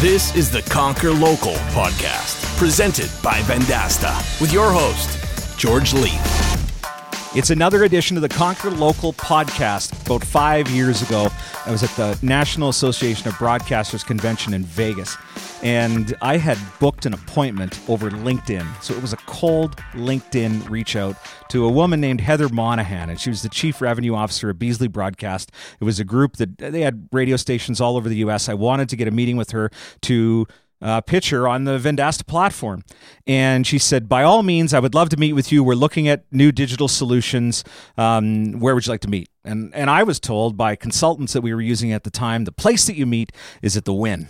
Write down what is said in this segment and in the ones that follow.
This is the Conquer Local podcast, presented by Vendasta, with your host, George Leith. It's another edition of the Conquer Local podcast. About five years ago, I was at the National Association of Broadcasters convention in Vegas, and I had booked an appointment over LinkedIn. So it was a cold LinkedIn reach out to a woman named Heather Monahan, and she was the chief revenue officer of Beasley Broadcast. It was a group that they had radio stations all over the U.S. I wanted to get a meeting with her to uh, pitcher on the Vendasta platform. And she said, By all means, I would love to meet with you. We're looking at new digital solutions. Um, where would you like to meet? And, and I was told by consultants that we were using at the time the place that you meet is at the Wynn.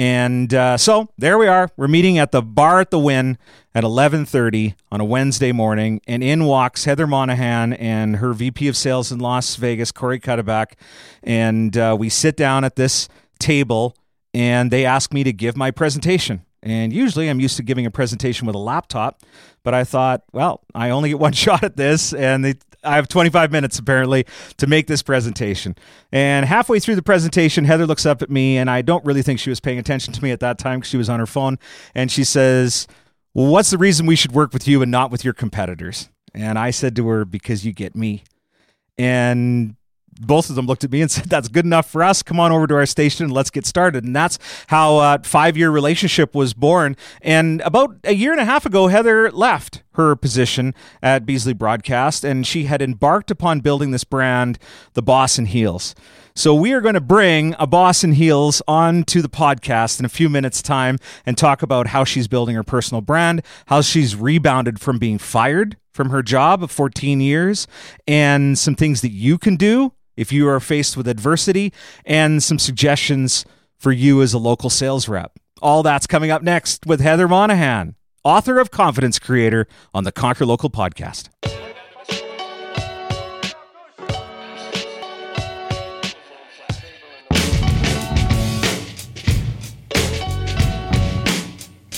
And uh, so there we are. We're meeting at the bar at the Wynn at 11:30 on a Wednesday morning, and in walks Heather Monahan and her VP of Sales in Las Vegas, Corey Cuddeback, and uh, we sit down at this table and they ask me to give my presentation. And usually I'm used to giving a presentation with a laptop, but I thought, well, I only get one shot at this, and they, I have 25 minutes apparently to make this presentation. And halfway through the presentation, Heather looks up at me, and I don't really think she was paying attention to me at that time because she was on her phone. And she says, Well, what's the reason we should work with you and not with your competitors? And I said to her, Because you get me. And both of them looked at me and said, "That's good enough for us. Come on over to our station and let's get started." And that's how a uh, five-year relationship was born. And about a year and a half ago, Heather left her position at Beasley Broadcast, and she had embarked upon building this brand, the Boss in Heels. So we are going to bring a Boss in Heels onto the podcast in a few minutes' time and talk about how she's building her personal brand, how she's rebounded from being fired from her job of 14 years, and some things that you can do if you are faced with adversity, and some suggestions for you as a local sales rep. All that's coming up next with Heather Monahan, author of Confidence Creator on the Conquer Local podcast.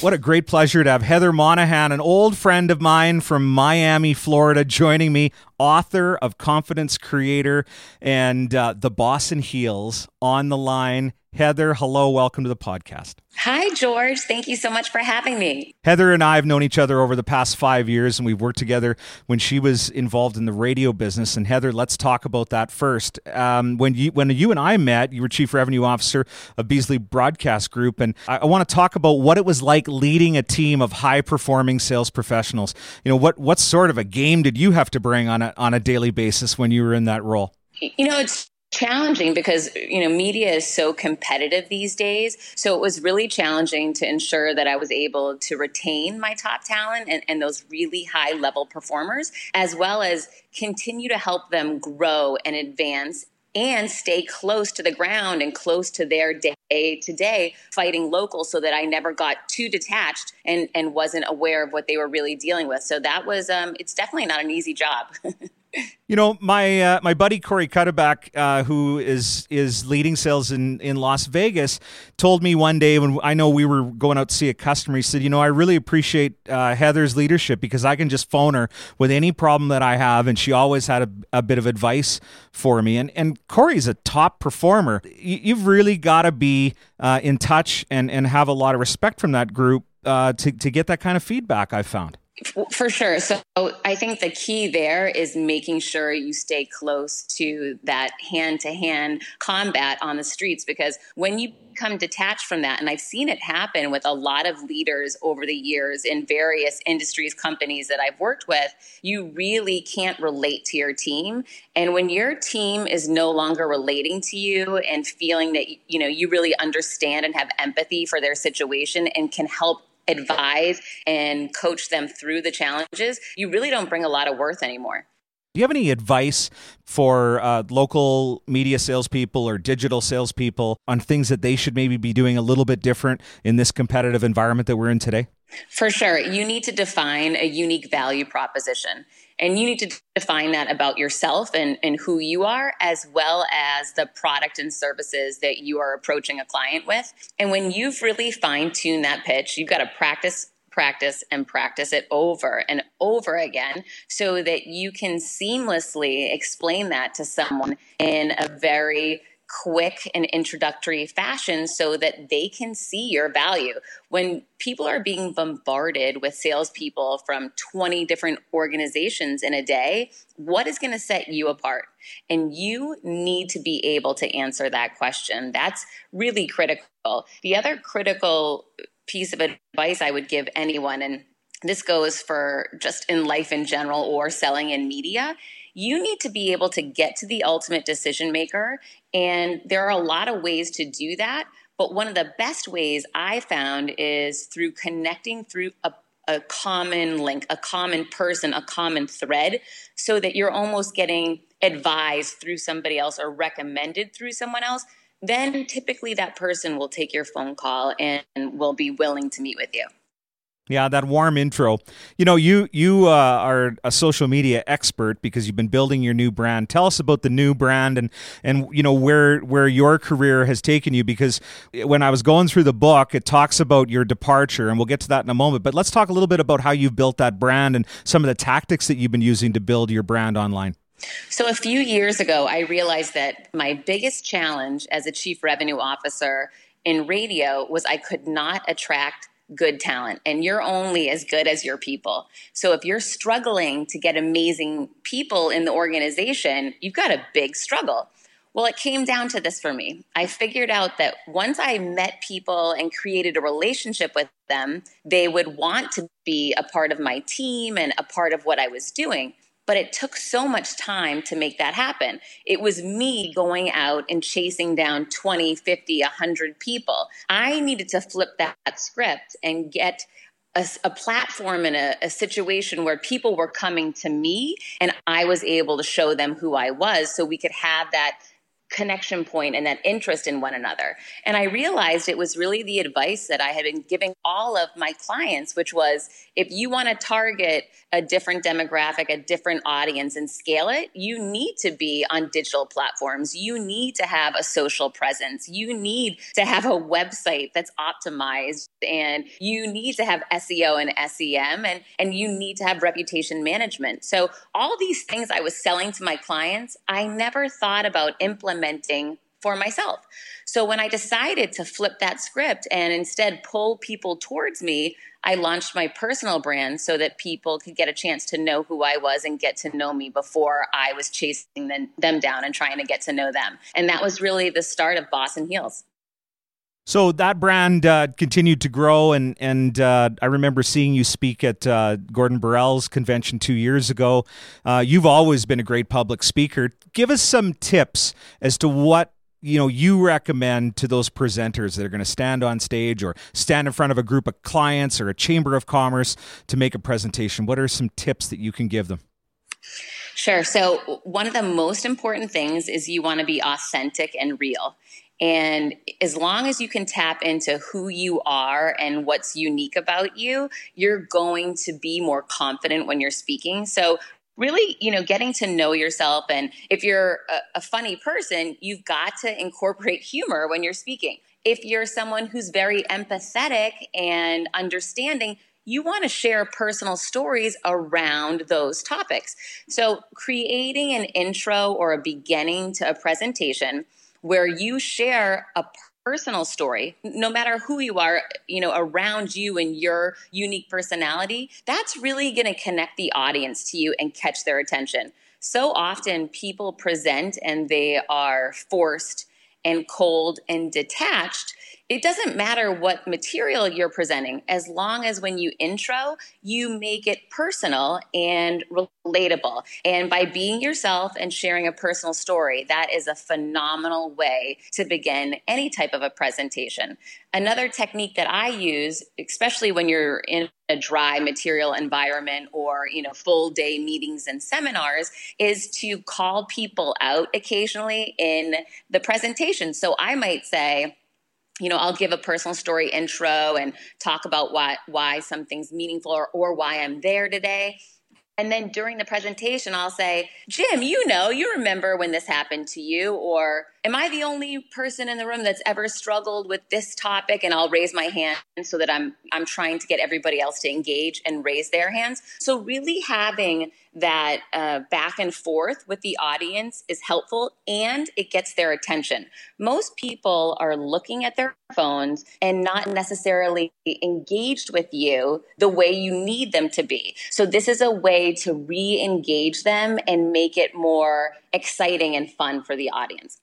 What a great pleasure to have Heather Monahan, an old friend of mine from Miami, Florida, joining me, author of Confidence Creator and uh, The Boss in Heels on the line. Heather, hello, welcome to the podcast. Hi, George. Thank you so much for having me. Heather and I have known each other over the past five years, and we've worked together when she was involved in the radio business. And Heather, let's talk about that first. Um, when you when you and I met, you were chief revenue officer of Beasley Broadcast Group, and I, I want to talk about what it was like leading a team of high performing sales professionals. You know, what what sort of a game did you have to bring on a on a daily basis when you were in that role? You know, it's challenging because you know media is so competitive these days so it was really challenging to ensure that i was able to retain my top talent and, and those really high level performers as well as continue to help them grow and advance and stay close to the ground and close to their day to day fighting local so that I never got too detached and, and wasn't aware of what they were really dealing with. So that was, um, it's definitely not an easy job. You know, my uh, my buddy Corey Cuddeback, uh, who is is leading sales in, in Las Vegas, told me one day when I know we were going out to see a customer. He said, "You know, I really appreciate uh, Heather's leadership because I can just phone her with any problem that I have, and she always had a, a bit of advice for me." And and Corey's a top performer. You've really got to be uh, in touch and and have a lot of respect from that group uh, to to get that kind of feedback. I've found. For sure. So I think the key there is making sure you stay close to that hand to hand combat on the streets because when you become detached from that, and I've seen it happen with a lot of leaders over the years in various industries, companies that I've worked with, you really can't relate to your team. And when your team is no longer relating to you and feeling that you know you really understand and have empathy for their situation and can help advise and coach them through the challenges, you really don't bring a lot of worth anymore. Do you have any advice for uh, local media salespeople or digital salespeople on things that they should maybe be doing a little bit different in this competitive environment that we're in today? For sure. You need to define a unique value proposition. And you need to define that about yourself and, and who you are, as well as the product and services that you are approaching a client with. And when you've really fine tuned that pitch, you've got to practice practice and practice it over and over again so that you can seamlessly explain that to someone in a very quick and introductory fashion so that they can see your value. When people are being bombarded with salespeople from 20 different organizations in a day, what is going to set you apart? And you need to be able to answer that question. That's really critical. The other critical piece of advice I would give anyone, and this goes for just in life in general or selling in media, you need to be able to get to the ultimate decision maker. And there are a lot of ways to do that. But one of the best ways I found is through connecting through a, a common link, a common person, a common thread, so that you're almost getting advised through somebody else or recommended through someone else. Then typically that person will take your phone call and will be willing to meet with you. Yeah, that warm intro. You know, you you uh, are a social media expert because you've been building your new brand. Tell us about the new brand and and you know where where your career has taken you. Because when I was going through the book, it talks about your departure, and we'll get to that in a moment. But let's talk a little bit about how you've built that brand and some of the tactics that you've been using to build your brand online. So, a few years ago, I realized that my biggest challenge as a chief revenue officer in radio was I could not attract good talent and you're only as good as your people. So if you're struggling to get amazing people in the organization, you've got a big struggle. Well, it came down to this for me. I figured out that once I met people and created a relationship with them, they would want to be a part of my team and a part of what I was doing. But it took so much time to make that happen. It was me going out and chasing down 20, 50, 100 people. I needed to flip that script and get a, a, platform and a, a, situation where people were coming to me and I was able to show them who I was so we could have that connection point and that interest in one another. And I realized it was really the advice that I had been giving all of my clients, which was if you want to target a different demographic, a different audience, and scale it, you need to be on digital platforms. You need to have a social presence. You need to have a website that's optimized, and you need to have SEO and SEM, and, and you need to have reputation management. So, all these things I was selling to my clients, I never thought about implementing for myself. So when I decided to flip that script and instead pull people towards me, I launched my personal brand so that people could get a chance to know who I was and get to know me before I was chasing them, down and trying to get to know them. And that was really the start of Boss in Heels. So that brand uh, continued to grow, and and uh, I remember seeing you speak at uh, Gordon Borrell's convention two years ago. Uh, you've always been a great public speaker. Give us some tips as to what you know you recommend to those presenters that are going to stand on stage or stand in front of a group of clients or a chamber of commerce to make a presentation what are some tips that you can give them sure so one of the most important things is you want to be authentic and real and as long as you can tap into who you are and what's unique about you, you're going to be more confident when you're speaking. So really you know getting to know yourself and if you're a, a, funny person you've got to incorporate humor when you're speaking if you're someone who's very empathetic and understanding you want to share personal stories around those topics so creating an intro or a beginning to a presentation where you share a personal story, no matter who you are, you know, around you and your unique personality, that's really going to connect the audience to you and catch their attention. So often people present and they are forced and cold and detached it doesn't matter what material you're presenting as long as when you intro you make it personal and relatable. And by being yourself and sharing a personal story that is a phenomenal way to begin any type of a presentation. Another technique that i use especially when you're in a dry material environment or you know full day meetings and seminars is to call people out occasionally in the presentation. So i might say you know, I'll give a personal story intro and talk about why why something's meaningful or, or why I'm there today. And then during the presentation, I'll say, Jim, you know, you remember when this happened to you, or am I the only person in the room that's ever struggled with this topic? And I'll raise my hand so that I'm I'm trying to get everybody else to engage and raise their hands. So really having that uh, back and forth with the audience is helpful and it gets their attention. Most people are looking at their phones and not necessarily engaged with you the way you need them to be. So, this is a way to re engage them and make it more exciting and fun for the audience.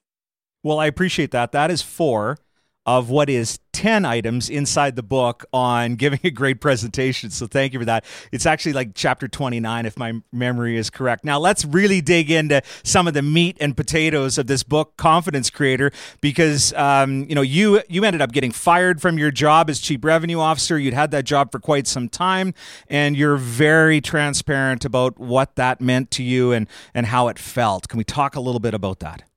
Well, I appreciate that. That is four of what is 10 items inside the book on giving a great presentation. So thank you for that. It's actually like chapter 29, if my memory is correct. Now let's really dig into some of the meat and potatoes of this book, Confidence Creator, because, um, you know, you, you ended up getting fired from your job as chief revenue officer. You'd had that job for quite some time and you're very transparent about what that meant to you and, and how it felt. Can we talk a little bit about that?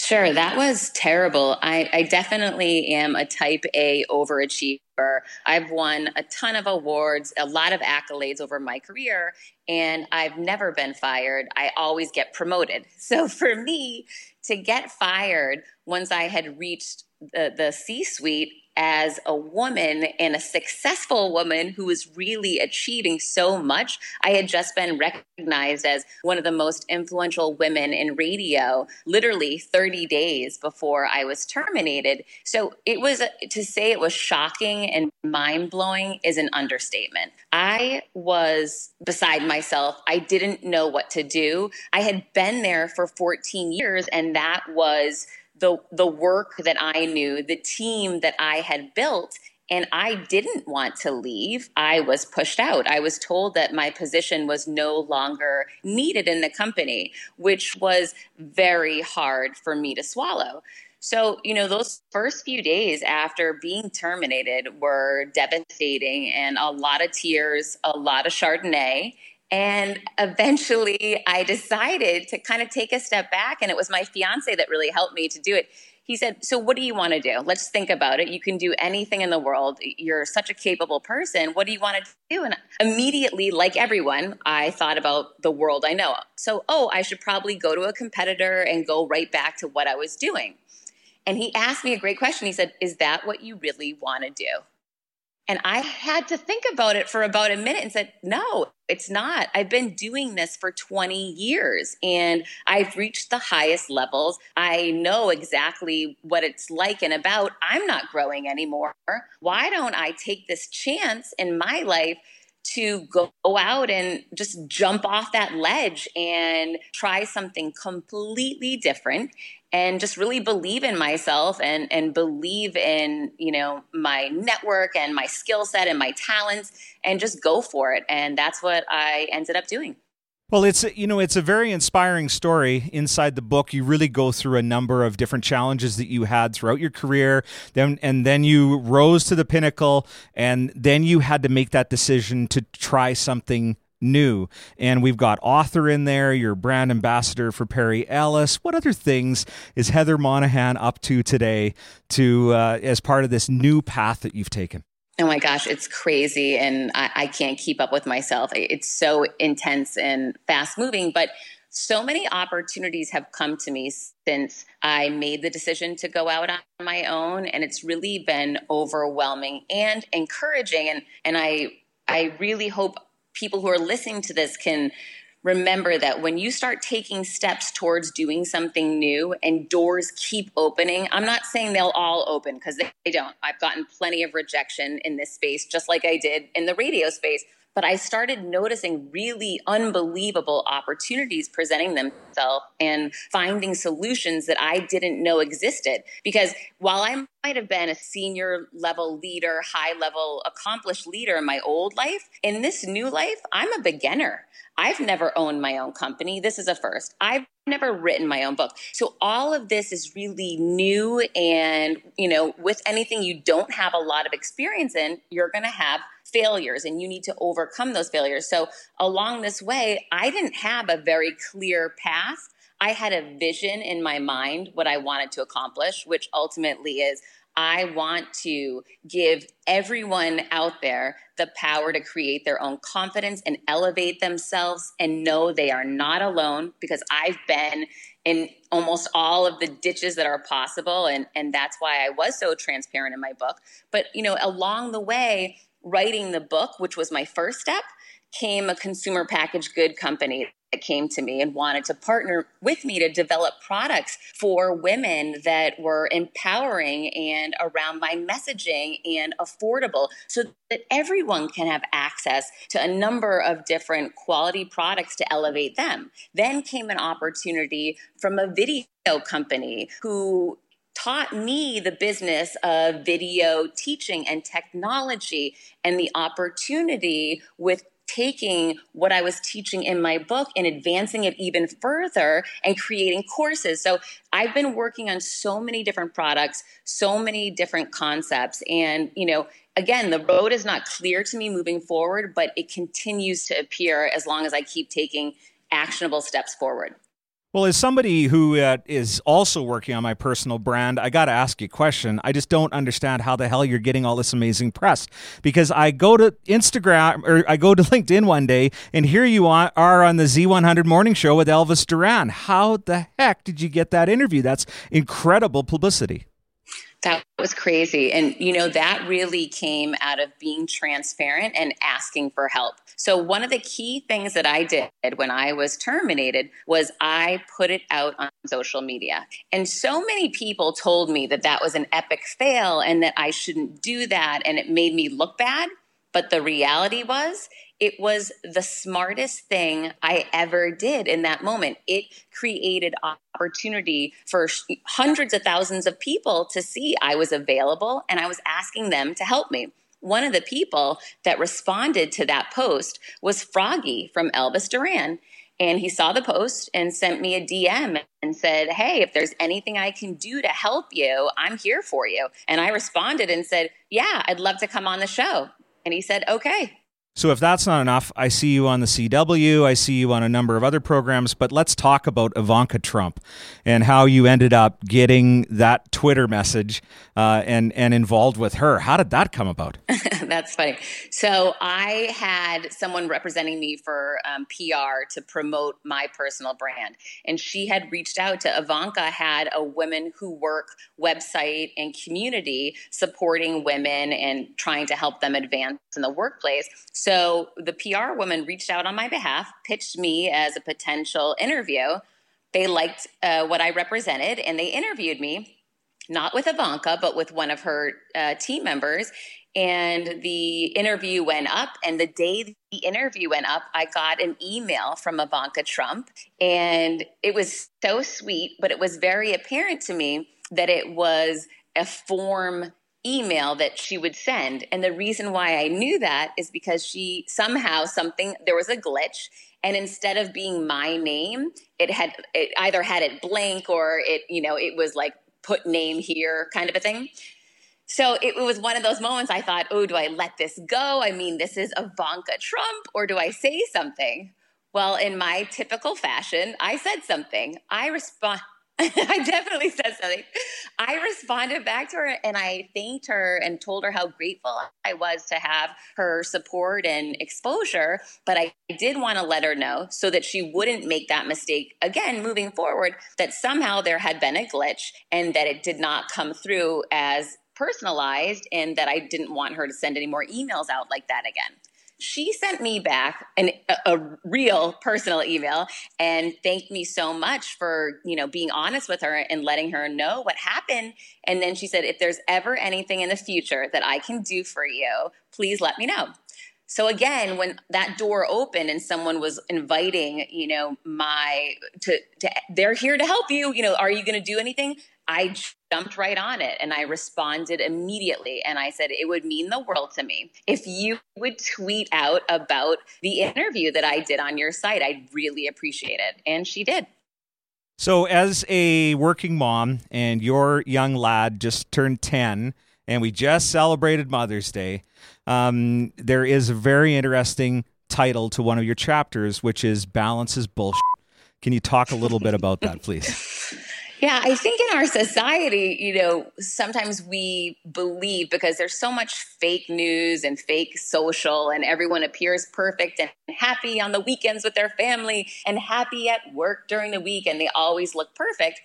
Sure, that was terrible. I, I, definitely am a type A overachiever. I've won a ton of awards, a lot of accolades over my career, and I've never been fired. I always get promoted. So for me to get fired once I had reached the, the C suite, as a woman and a successful woman who was really achieving so much. I had just been recognized as one of the most influential women in radio, literally 30 days before I was terminated. So it was to say it was shocking and mind blowing is an understatement. I was beside myself. I didn't know what to do. I had been there for 14 years, and that was the the work that I knew, the team that I had built and I didn't want to leave. I was pushed out. I was told that my position was no longer needed in the company, which was very hard for me to swallow. So, you know, those first few days after being terminated were devastating and a lot of tears, a lot of Chardonnay. And eventually I decided to kind of take a step back. And it was my fiance that really helped me to do it. He said, So, what do you want to do? Let's think about it. You can do anything in the world. You're such a capable person. What do you want to do? And immediately, like everyone, I thought about the world I know. So, oh, I should probably go to a competitor and go right back to what I was doing. And he asked me a great question. He said, Is that what you really want to do? And I had to think about it for about a minute and said, no, it's not. I've been doing this for 20 years and I've reached the highest levels. I know exactly what it's like and about. I'm not growing anymore. Why don't I take this chance in my life? to go out and just jump off that ledge and try something completely different and just really believe in myself and and believe in you know my network and my skill set and my talents and just go for it. And that's what i ended up doing. Well, it's you know it's a very inspiring story inside the book. You really go through a number of different challenges that you had throughout your career, then and then you rose to the pinnacle, and then you had to make that decision to try something new. And we've got author in there, your brand ambassador for Perry Ellis. What other things is Heather Monahan up to today to uh, as part of this new path that you've taken? Oh my gosh, it's crazy, and I, I can't keep up with myself. It's so intense and fast moving, but so many opportunities have come to me since I made the decision to go out on my own, and it's really been overwhelming and encouraging. And and I I really hope people who are listening to this can remember that when you start taking steps towards doing something new and doors keep opening, I'm not saying they'll all open because they don't. I've gotten plenty of rejection in this space, just like I did in the radio space but I started noticing really unbelievable opportunities presenting themselves and finding solutions that I didn't know existed. Because while I might have been a senior level leader, high level accomplished leader in my old life, in this new life, I'm a beginner. I've never owned my own company. This is a first. I've never written my own book. So all of this is really new and, you know, with anything you don't have a lot of experience in, you're going to have failures and you need to overcome those failures. So along this way, I didn't have a very clear path. I had a vision in my mind what I wanted to accomplish, which ultimately is I want to give everyone out there the power to create their own confidence and elevate themselves and know they are not alone because I've been in almost all of the ditches that are possible and and that's why I was so transparent in my book but you know along the way writing the book which was my first step came a consumer packaged good company that came to me and wanted to partner with me to develop products for women that were empowering and around my messaging and affordable so that everyone can have access to a number of different quality products to elevate them. Then came an opportunity from a video company who taught me the business of video teaching and technology and the opportunity with taking what I was teaching in my book and advancing it even further and creating courses. So I've been working on so many different products, so many different concepts. And, you know, again, the road is not clear to me moving forward, but it continues to appear as long as I keep taking actionable steps forward. Well, as somebody who uh, is also working on my personal brand, I got to ask you a question. I just don't understand how the hell you're getting all this amazing press because I go to Instagram or I go to LinkedIn one day and here you are on the Z100 morning show with Elvis Duran. How the heck did you get that interview? That's incredible publicity. That was crazy. And, you know, that really came out of being transparent and asking for help. So, one of the key things that I did when I was terminated was I put it out on social media. And so many people told me that that was an epic fail and that I shouldn't do that. And it made me look bad. But the reality was, it was the smartest thing I ever did in that moment. It created opportunity for hundreds of thousands of people to see I was available and I was asking them to help me. One of the people that responded to that post was Froggy from Elvis Duran. And he saw the post and sent me a DM and said, Hey, if there's anything I can do to help you, I'm here for you. And I responded and said, Yeah, I'd love to come on the show. And he said, Okay. So if that's not enough, I see you on the CW, I see you on a number of other programs, but let's talk about Ivanka Trump and how you ended up getting that Twitter message uh, and and involved with her. How did that come about? that's funny. So I had someone representing me for um, PR to promote my personal brand, and she had reached out to Ivanka had a Women Who Work website and community supporting women and trying to help them advance in the workplace. So the PR woman reached out on my behalf, pitched me as a potential interview. They liked uh, what I represented and they interviewed me, not with Ivanka, but with one of her uh, team members. And the interview went up. And the day the interview went up, I got an email from Ivanka Trump. And it was so sweet, but it was very apparent to me that it was a form email that she would send. And the reason why I knew that is because she somehow something there was a glitch and instead of being my name, it had it either had it blank or it, you know, it was like put name here kind of a thing. So it was one of those moments I thought, oh, do I let this go? I mean, this is Ivanka Trump, or do I say something? Well, in my typical fashion, I said something. I respond I definitely said something. I responded back to her and I thanked her and told her how grateful I was to have her support and exposure. But I did want to let her know so that she wouldn't make that mistake again moving forward, that somehow there had been a glitch and that it did not come through as personalized and that I didn't want her to send any more emails out like that again she sent me back an, a, a, real personal email and thanked me so much for you know being honest with her and letting her know what happened. And then she said if there's ever anything in the future that i can do for you please let me know so again when that door opened and someone was inviting you know my to, to they're here to help you you know are you going to do anything I jumped right on it and I responded immediately. And I said, it would mean the world to me if you would tweet out about the interview that I did on your site. I'd really appreciate it. And she did. So, as a working mom, and your young lad just turned 10, and we just celebrated Mother's Day, um, there is a very interesting title to one of your chapters, which is Balance is Bullshit. Can you talk a little bit about that, please? Yeah, I think in our society, you know, sometimes we believe because there's so much fake news and fake social, and everyone appears perfect and happy on the weekends with their family and happy at work during the week, and they always look perfect.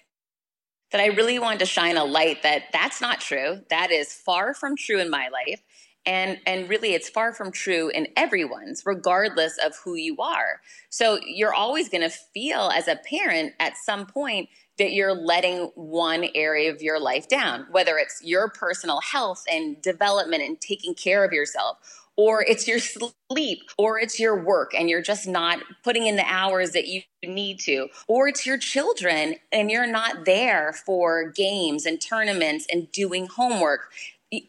That I really wanted to shine a light that that's not true. That is far from true in my life and and really it's far from true in everyone's regardless of who you are so you're always going to feel as a parent at some point that you're letting one area of your life down whether it's your personal health and development and taking care of yourself or it's your sleep or it's your work and you're just not putting in the hours that you need to or it's your children and you're not there for games and tournaments and doing homework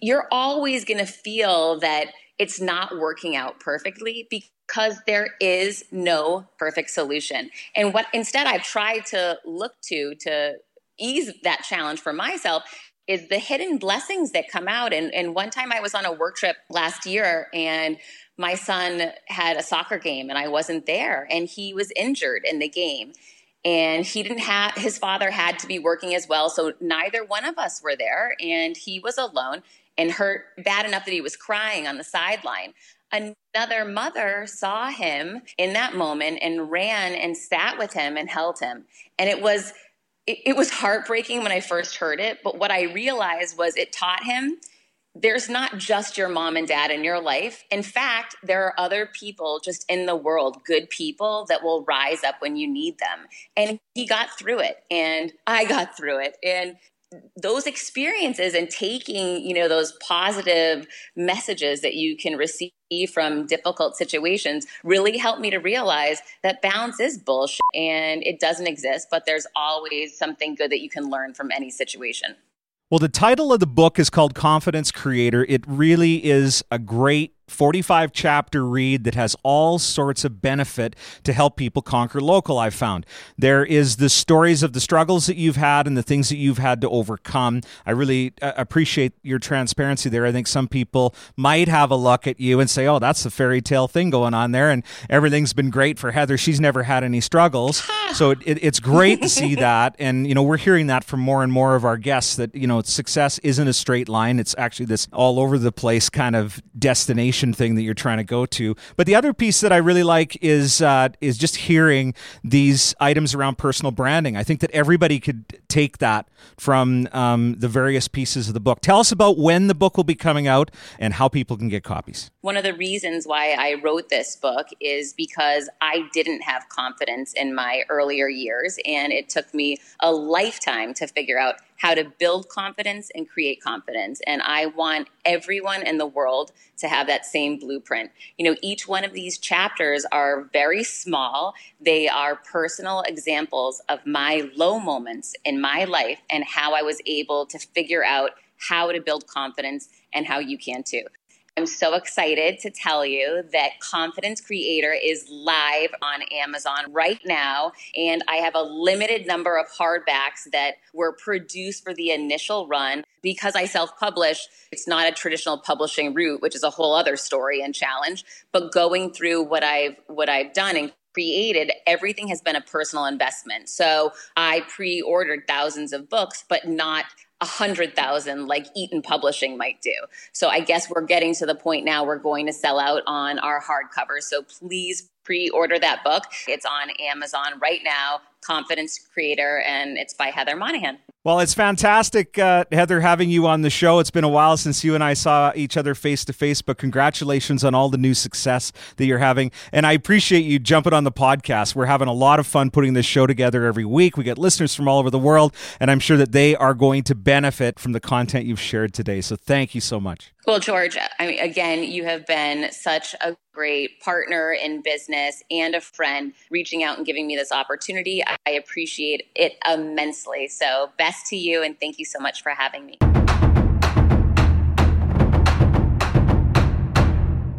you're always going to feel that it's not working out perfectly because there is no perfect solution. And what instead I've tried to look to to ease that challenge for myself is the hidden blessings that come out. And, and one time I was on a work trip last year and my son had a soccer game and I wasn't there and he was injured in the game and he didn't have his father had to be working as well so neither one of us were there and he was alone and hurt bad enough that he was crying on the sideline another mother saw him in that moment and ran and sat with him and held him and it was it, it was heartbreaking when i first heard it but what i realized was it taught him there's not just your mom and dad in your life. In fact, there are other people just in the world, good people that will rise up when you need them. And he got through it, and I got through it. And those experiences and taking you know those positive messages that you can receive from difficult situations really helped me to realize that balance is bullshit and it doesn't exist but there's always something good that you can learn from any situation well, the title of the book is called Confidence Creator. It really is a great 45 chapter read that has all sorts of benefit to help people conquer local i've found. There is the stories of the struggles that you've had and the things that you've had to overcome. I really uh, appreciate your transparency there. I think some people might have a look at you and say oh that's the fairy tale thing going on there and everything's been great for heather. She's never had any struggles. So it, it, it's great to see that. And you know we're hearing that from more and more of our guests that you know success isn't a straight line. It's actually this all over the place kind of destination thing that you're trying to go to. But the other piece that I really like is uh, is just hearing these items around personal branding. I think that everybody could take that from um, the various pieces of the book. Tell us about when the book will be coming out and how people can get copies. One of the reasons why I wrote this book is because I didn't have confidence in my earlier years, and it took me a lifetime to figure out how to build confidence and create confidence. And I want everyone in the world to have that same blueprint. You know, each one of these chapters are very small, they are personal examples of my low moments in my life and how I was able to figure out how to build confidence and how you can too. I'm so excited to tell you that Confidence Creator is live on Amazon right now. And I have a limited number of hardbacks that were produced for the initial run. Because I self publish, it's not a traditional publishing route, which is a whole other story and challenge. But going through what I've what I've done and created, everything has been a personal investment. So I pre ordered thousands of books, but not hundred thousand like Eaton Publishing might do. So I guess we're getting to the point now we're going to sell out on our hardcover. So please pre-order that book. It's on Amazon right now, Confidence Creator, and it's by Heather Monahan. Well, it's fantastic, uh, Heather, having you on the show. It's been a while since you and I saw each other face to face, but congratulations on all the new success that you're having. And I appreciate you jumping on the podcast. We're having a lot of fun putting this show together every week. We get listeners from all over the world, and I'm sure that they are going to benefit from the content you've shared today. So thank you so much. Well, George, I mean, again, you have been such a great partner in business and a friend reaching out and giving me this opportunity. I appreciate it immensely. So, best to you, and thank you so much for having me.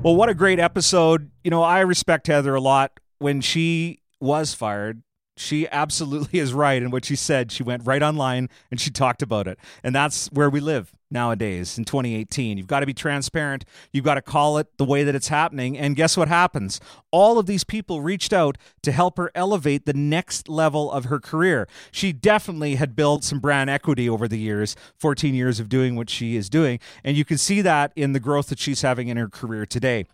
Well, what a great episode. You know, I respect Heather a lot. When she was fired, she absolutely is right in what she said. She went right online and she talked about it. And that's where we live nowadays in 2018. You've got to be transparent. You've got to call it the way that it's happening. And guess what happens? All of these people reached out to help her elevate the next level of her career. She definitely had built some brand equity over the years, 14 years of doing what she is doing. And you can see that in the growth that she's having in her career today.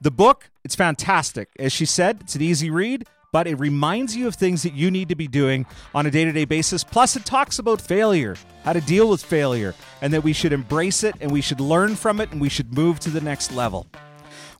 The book, it's fantastic. As she said, it's an easy read but it reminds you of things that you need to be doing on a day to day basis. Plus, it talks about failure, how to deal with failure, and that we should embrace it and we should learn from it and we should move to the next level.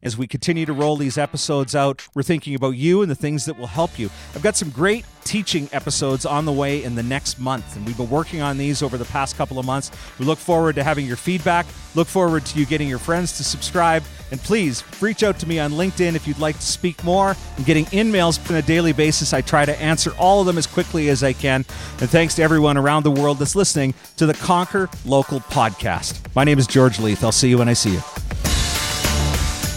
As we continue to roll these episodes out, we're thinking about you and the things that will help you. I've got some great teaching episodes on the way in the next month, and we've been working on these over the past couple of months. We look forward to having your feedback, look forward to you getting your friends to subscribe, and please reach out to me on LinkedIn if you'd like to speak more. I'm getting emails on a daily basis. I try to answer all of them as quickly as I can. And thanks to everyone around the world that's listening to the Conquer Local podcast. My name is George Leith. I'll see you when I see you.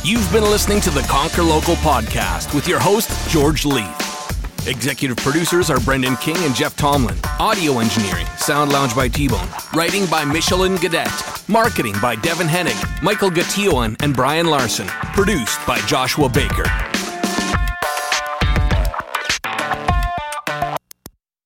You've been listening to the Conquer Local podcast with your host, George Leith. Executive producers are Brendan King and Jeff Tomlin. Audio engineering, Sound Lounge by T-Bone. Writing by Michelin Gadet. Marketing by Devin Hennig, Michael Gatillan, and Brian Larson. Produced by Joshua Baker.